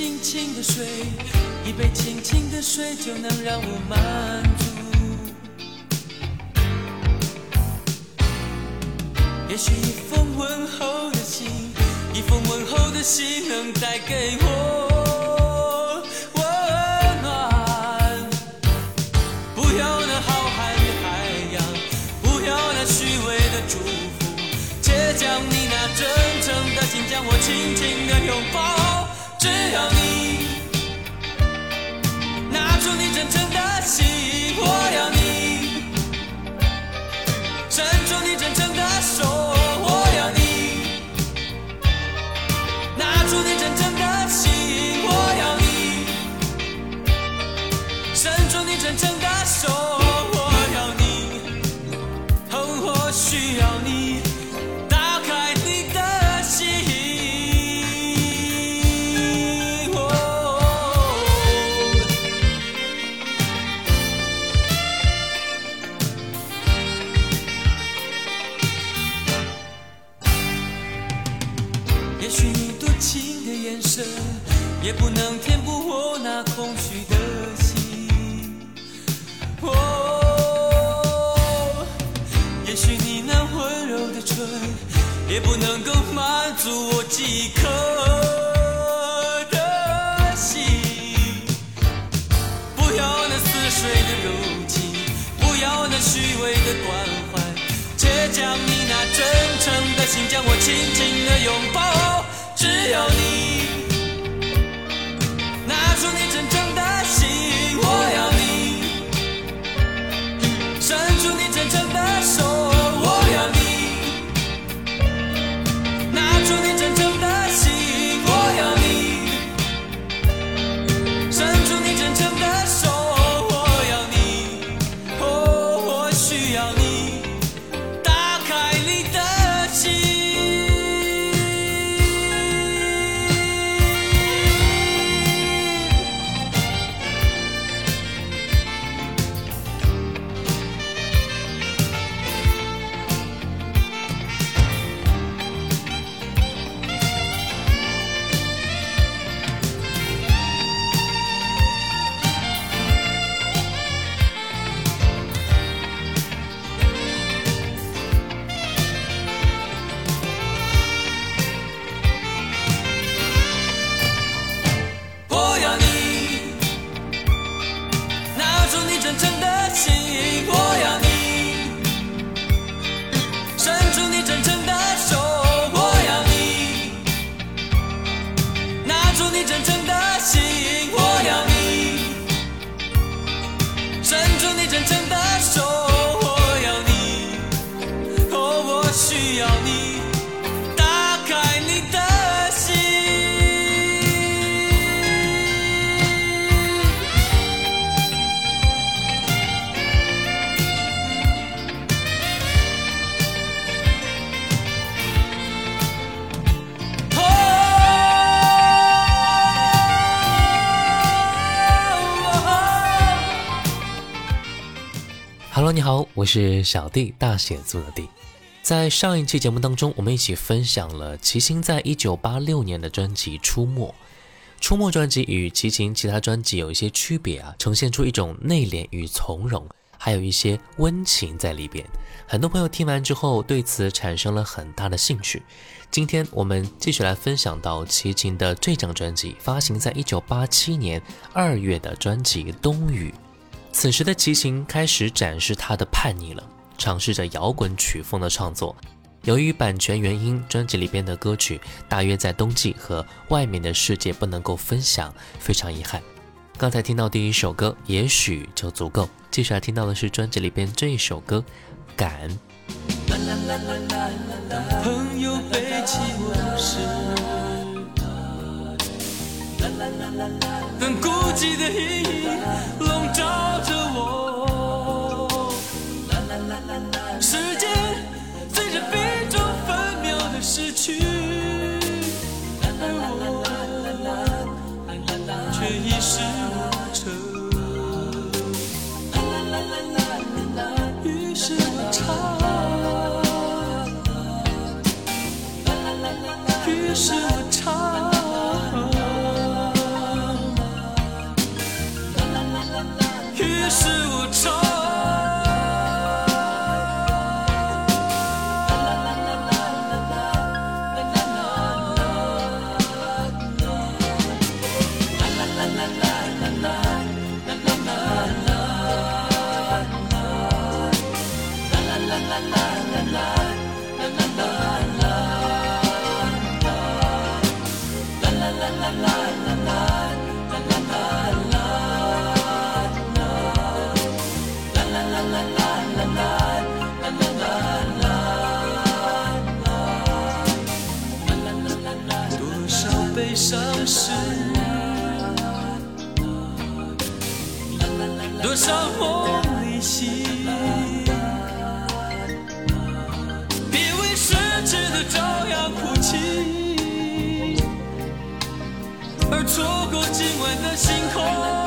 轻轻的水，一杯轻轻的水就能让我满足。也许一封问候的信，一封问候的信能带给我温暖。不要那浩瀚的海洋，不要那虚伪的祝福，且将你那真诚的心将我轻轻也不能填补我那空虚的心。哦，也许你那温柔的唇，也不能够满足我饥渴的心。不要那似水的柔情，不要那虚伪的关怀，却将你那真诚的心将我紧紧的拥抱。只要你出你真正的心，我要你好，我是小弟，大写字的弟。在上一期节目当中，我们一起分享了齐秦在一九八六年的专辑《出没》。《出没》专辑与齐秦其他专辑有一些区别啊，呈现出一种内敛与从容，还有一些温情在里边。很多朋友听完之后对此产生了很大的兴趣。今天我们继续来分享到齐秦的这张专辑，发行在一九八七年二月的专辑《冬雨》。此时的齐秦开始展示他的叛逆了。尝试着摇滚曲风的创作，由于版权原因，专辑里边的歌曲大约在冬季和外面的世界不能够分享，非常遗憾。刚才听到第一首歌，也许就足够。接下来听到的是专辑里边这一首歌，《敢》。朋友背起我时，等孤寂的阴影时间随着冰中分秒的逝去，而我却已是无成。于是我唱，于是我唱，于是我唱。多少梦离析，别为失去的朝阳哭泣，而错过今晚的星空。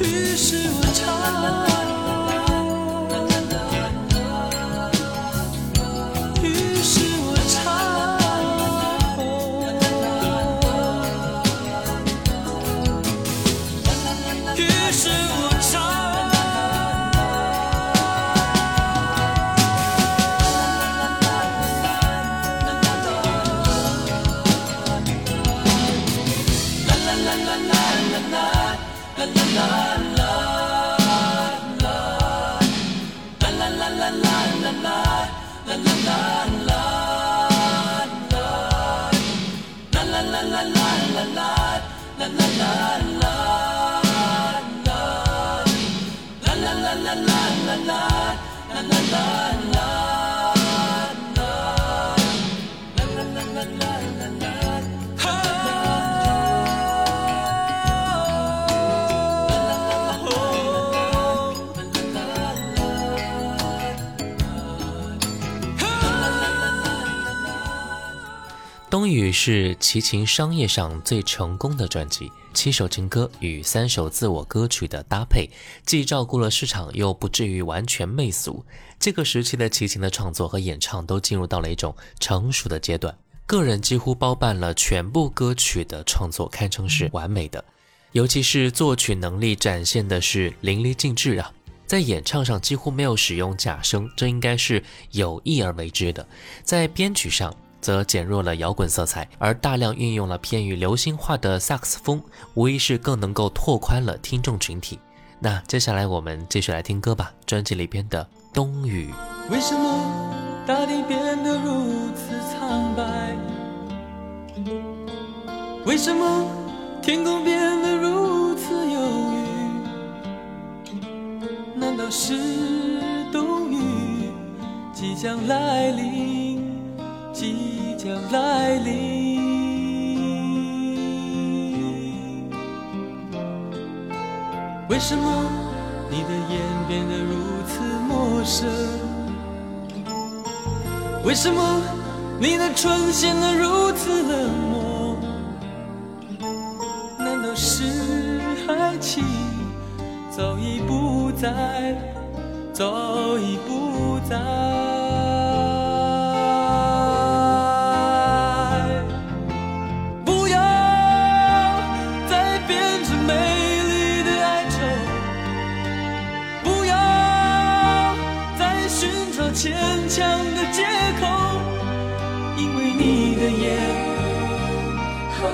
于是我唱。是齐秦商业上最成功的专辑，七首情歌与三首自我歌曲的搭配，既照顾了市场，又不至于完全媚俗。这个时期的齐秦的创作和演唱都进入到了一种成熟的阶段，个人几乎包办了全部歌曲的创作，堪称是完美的。尤其是作曲能力展现的是淋漓尽致啊！在演唱上几乎没有使用假声，这应该是有意而为之的。在编曲上，则减弱了摇滚色彩，而大量运用了偏于流行化的萨克斯风，无疑是更能够拓宽了听众群体。那接下来我们继续来听歌吧，专辑里边的《冬雨》。为什么大地变得如此苍白？为什么天空变得如此忧郁？难道是冬雨即将来临？即将来临？为什么你的眼变得如此陌生？为什么你的唇显得如此冷漠？难道是爱情早已不在，早已不在？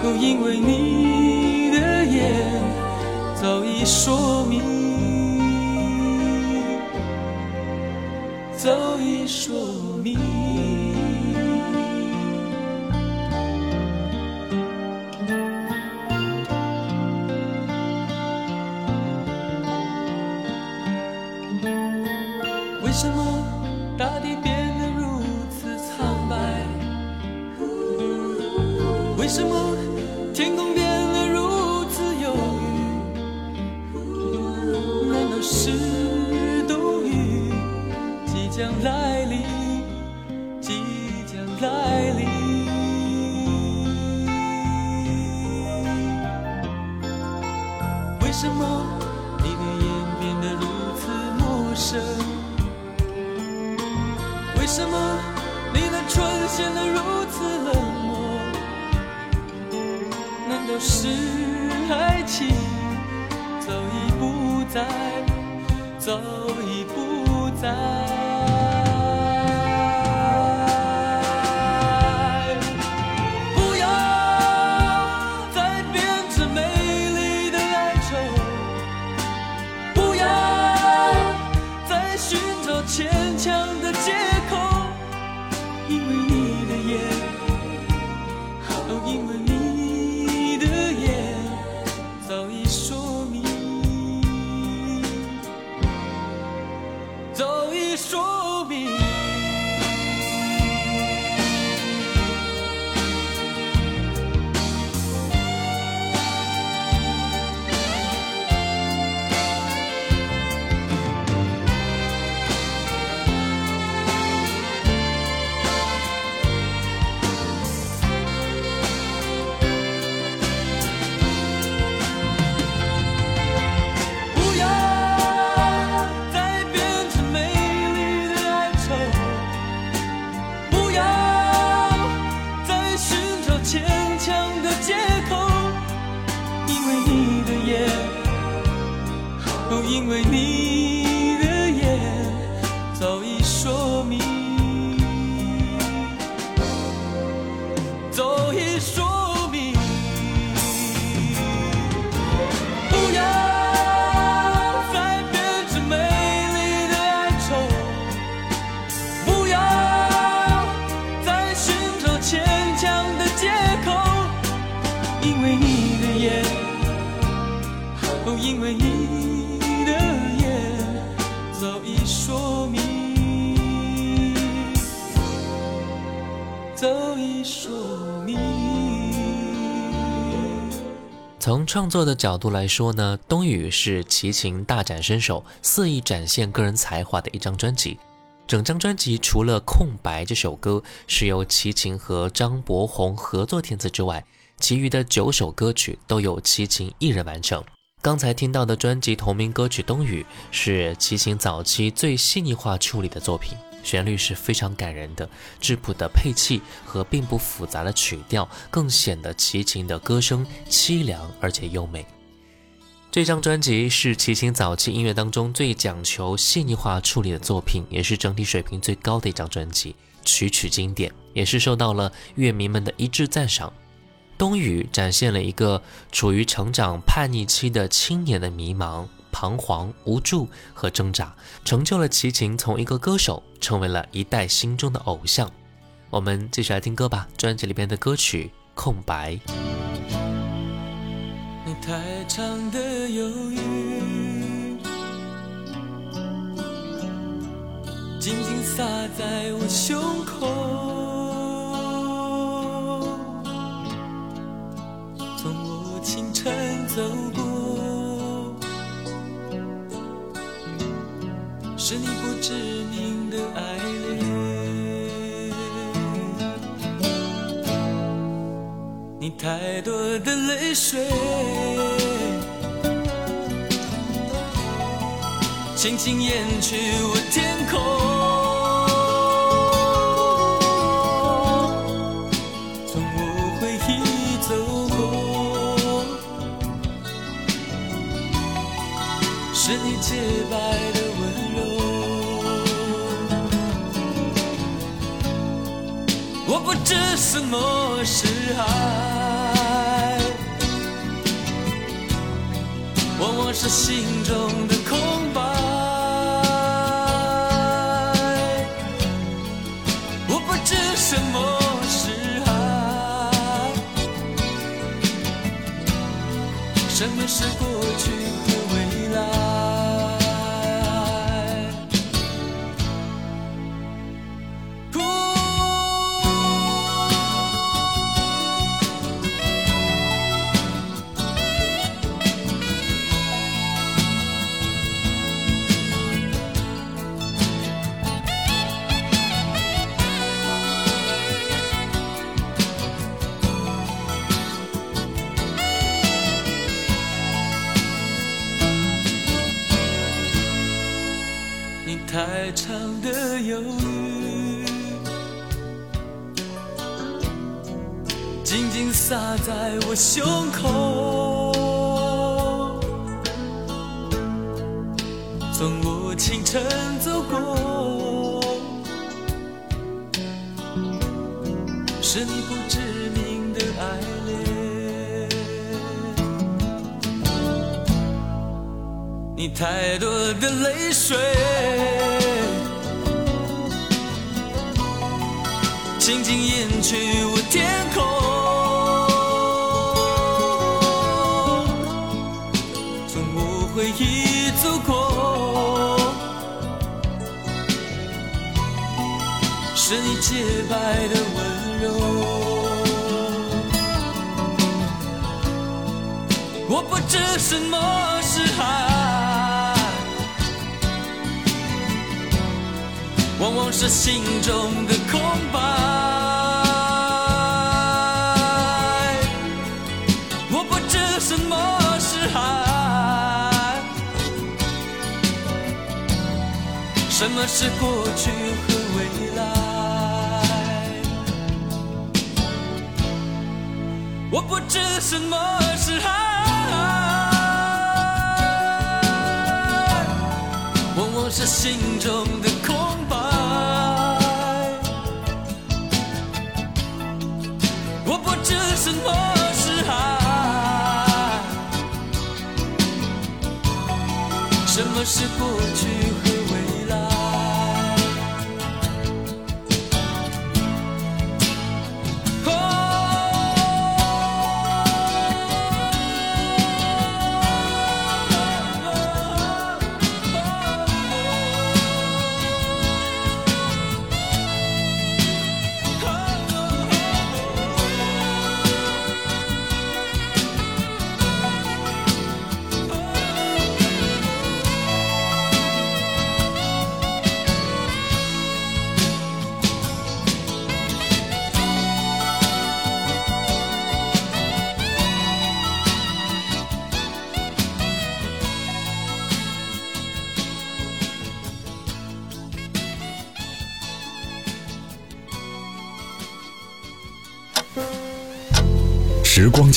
都，因为你的眼早已说明，早已说将来从创作的角度来说呢，《冬雨》是齐秦大展身手、肆意展现个人才华的一张专辑。整张专辑除了《空白》这首歌是由齐秦和张博宏合作填词之外，其余的九首歌曲都由齐秦一人完成。刚才听到的专辑同名歌曲《冬雨》是齐秦早期最细腻化处理的作品，旋律是非常感人的，质朴的配器和并不复杂的曲调，更显得齐秦的歌声凄凉而且优美。这张专辑是齐秦早期音乐当中最讲求细腻化处理的作品，也是整体水平最高的一张专辑，曲曲经典。也是受到了乐迷们的一致赞赏。冬雨展现了一个处于成长叛逆期的青年的迷茫、彷徨、无助和挣扎，成就了齐秦从一个歌手成为了一代心中的偶像。我们继续来听歌吧，专辑里边的歌曲《空白》。你太长的犹豫，紧紧撒在我胸口。从我清晨走太多的泪水，轻轻掩去我天空。从我回忆走过，是你洁白的温柔。我不知什么是爱，是心中胸口。是你洁白的温柔。我不知什么是爱，往往是心中的空白。我不知什么是爱，什么是过去和未来。我不知什么是爱，往往是心中的空白。我不知什么是爱，什么是过去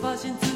发现自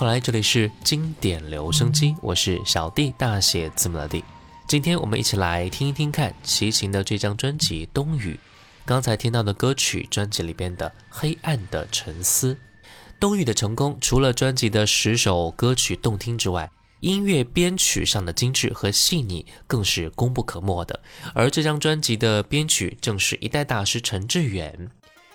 回来，这里是经典留声机，我是小弟，大写字母的弟。今天我们一起来听一听看齐秦的这张专辑《冬雨》。刚才听到的歌曲，专辑里边的《黑暗的沉思》。《冬雨》的成功，除了专辑的十首歌曲动听之外，音乐编曲上的精致和细腻更是功不可没的。而这张专辑的编曲正是一代大师陈志远。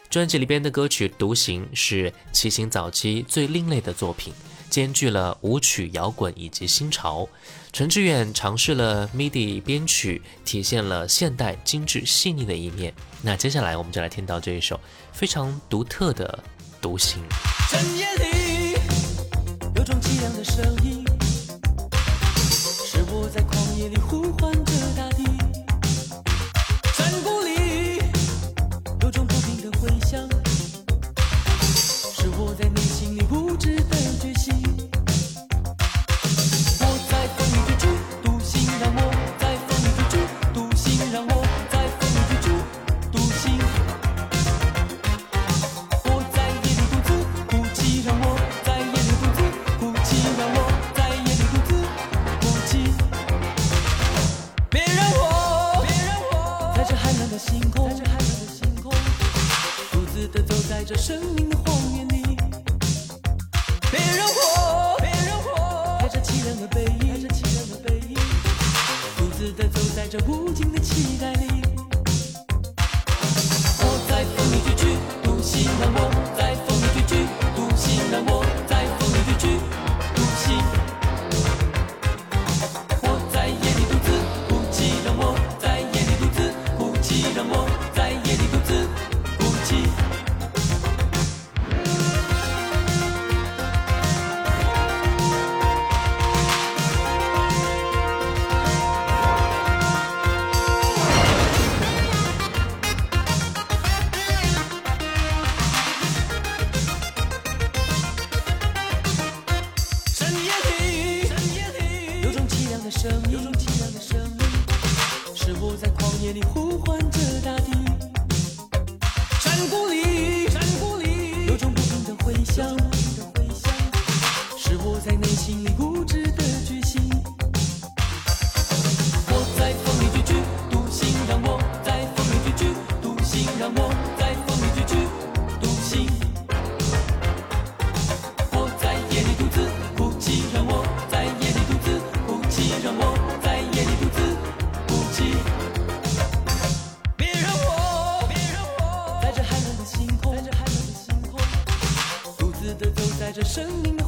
专辑里边的歌曲《独行》是齐秦早期最另类的作品，兼具了舞曲、摇滚以及新潮。陈志远尝试了 MIDI 编曲，体现了现代精致细腻的一面。那接下来我们就来听到这一首非常独特的《独行》。深夜里有种凄凉的声音，是我在旷野里呼唤这生命的荒原里。别让我，别让我，带着凄凉的背影，带着凄凉的背影，独自的走在这无尽的期待里。我在风里追剧，独行，让我生命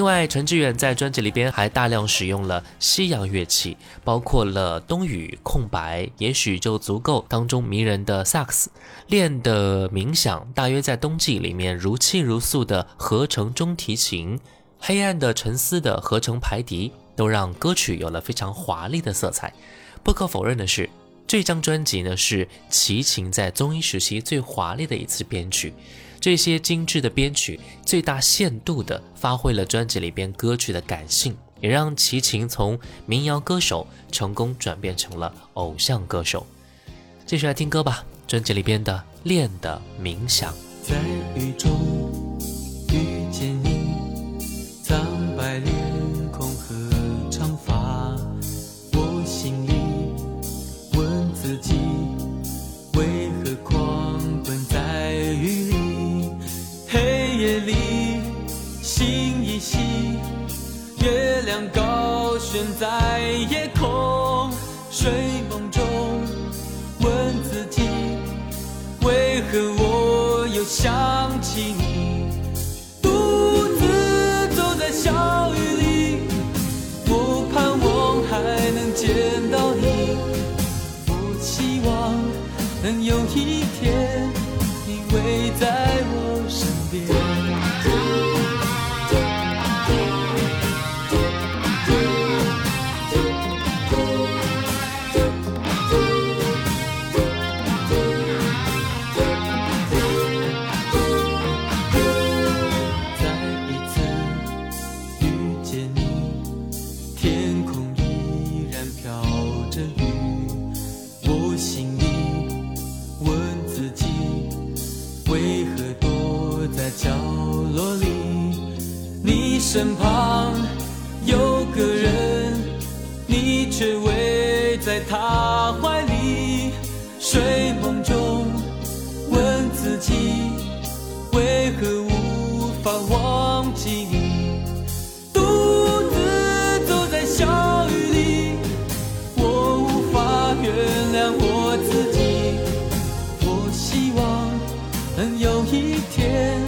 另外，陈志远在专辑里边还大量使用了西洋乐器，包括了冬雨、空白，也许就足够当中迷人的萨克斯，练的冥想，大约在冬季里面如泣如诉的合成中提琴，黑暗的沉思的合成排笛，都让歌曲有了非常华丽的色彩。不可否认的是，这张专辑呢是齐秦在综艺时期最华丽的一次编曲。这些精致的编曲，最大限度地发挥了专辑里边歌曲的感性，也让齐秦从民谣歌手成功转变成了偶像歌手。继续来听歌吧，专辑里边的《练的冥想》。在雨中在夜空，睡梦中问自己。为何我又想起你？独自走在小雨里，我盼望还能见到你。我希望能有一天，能有一天，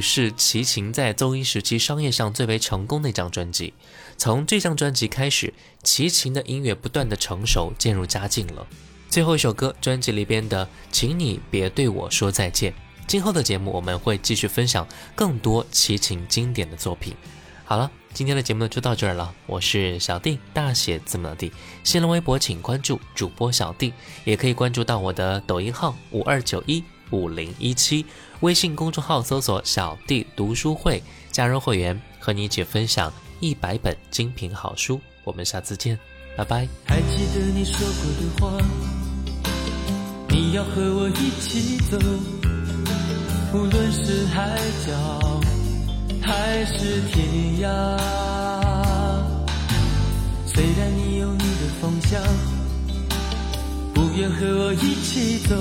是齐秦在奏音时期商业上最为成功的一张专辑。从这张专辑开始，齐秦的音乐不断的成熟，渐入佳境了。最后一首歌，专辑里边的《请你别对我说再见》。今后的节目我们会继续分享更多齐秦经典的作品。好了，今天的节目就到这儿了。我是小弟，大写字母的弟。新浪微博请关注主播小弟，也可以关注到我的抖音号五二九一五零一七，微信公众号搜索“小弟读书会”，加入会员，和你一起分享一百本精品好书。我们下次见，拜拜。还记得你说过的话，你要和我一起走，无论是海角还是天涯。虽然你有你的方向，不愿和我一起走，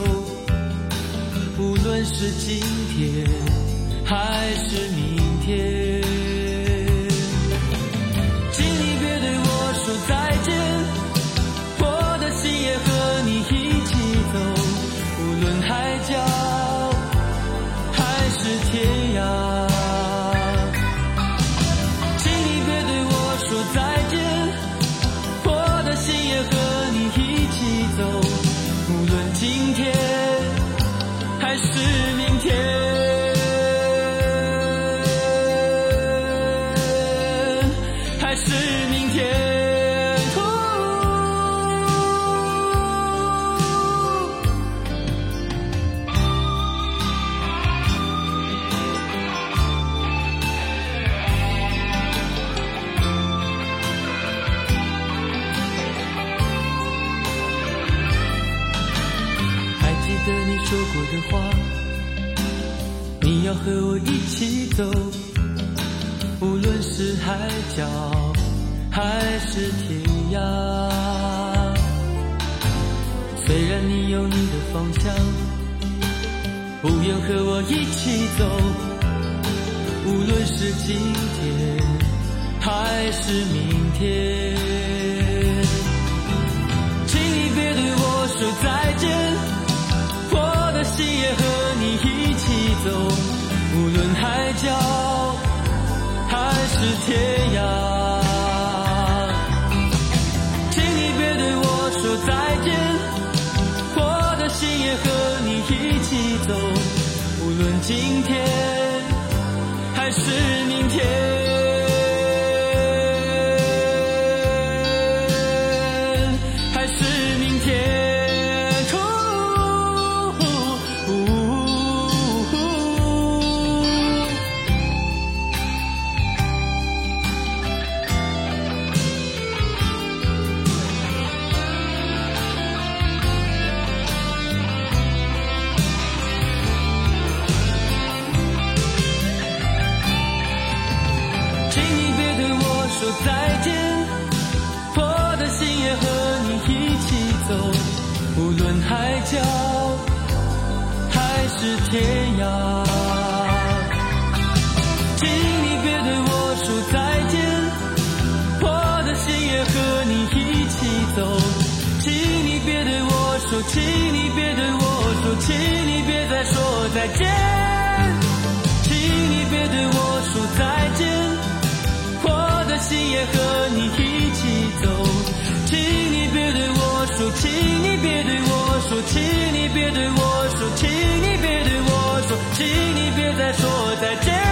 无论是今天还是明天。还是一起走无论今天还是请你别对我说请你别对我说请你别再说再见。